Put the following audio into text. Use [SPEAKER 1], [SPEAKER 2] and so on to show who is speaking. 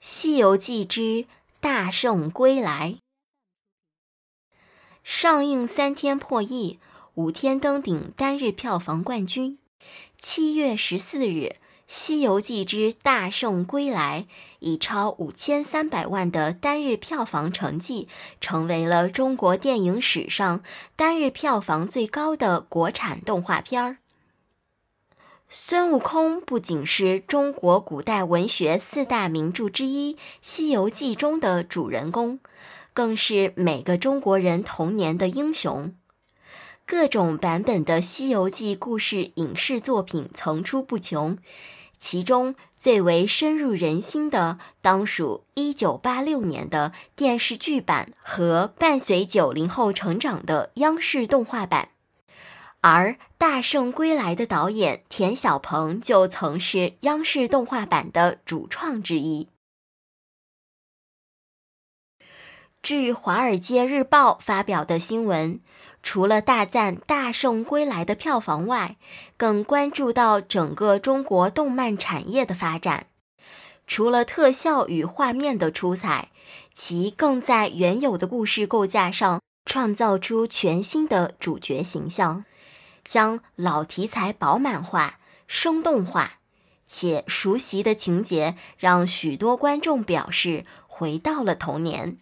[SPEAKER 1] 西游记之大圣归来》上映三天破亿，五天登顶单日票房冠军。七月十四日。《西游记之大圣归来》以超五千三百万的单日票房成绩，成为了中国电影史上单日票房最高的国产动画片儿。孙悟空不仅是中国古代文学四大名著之一《西游记》中的主人公，更是每个中国人童年的英雄。各种版本的《西游记》故事影视作品层出不穷。其中最为深入人心的，当属1986年的电视剧版和伴随九零后成长的央视动画版。而《大圣归来》的导演田晓鹏就曾是央视动画版的主创之一。据《华尔街日报》发表的新闻。除了大赞《大圣归来》的票房外，更关注到整个中国动漫产业的发展。除了特效与画面的出彩，其更在原有的故事构架上创造出全新的主角形象，将老题材饱满化、生动化，且熟悉的情节让许多观众表示回到了童年。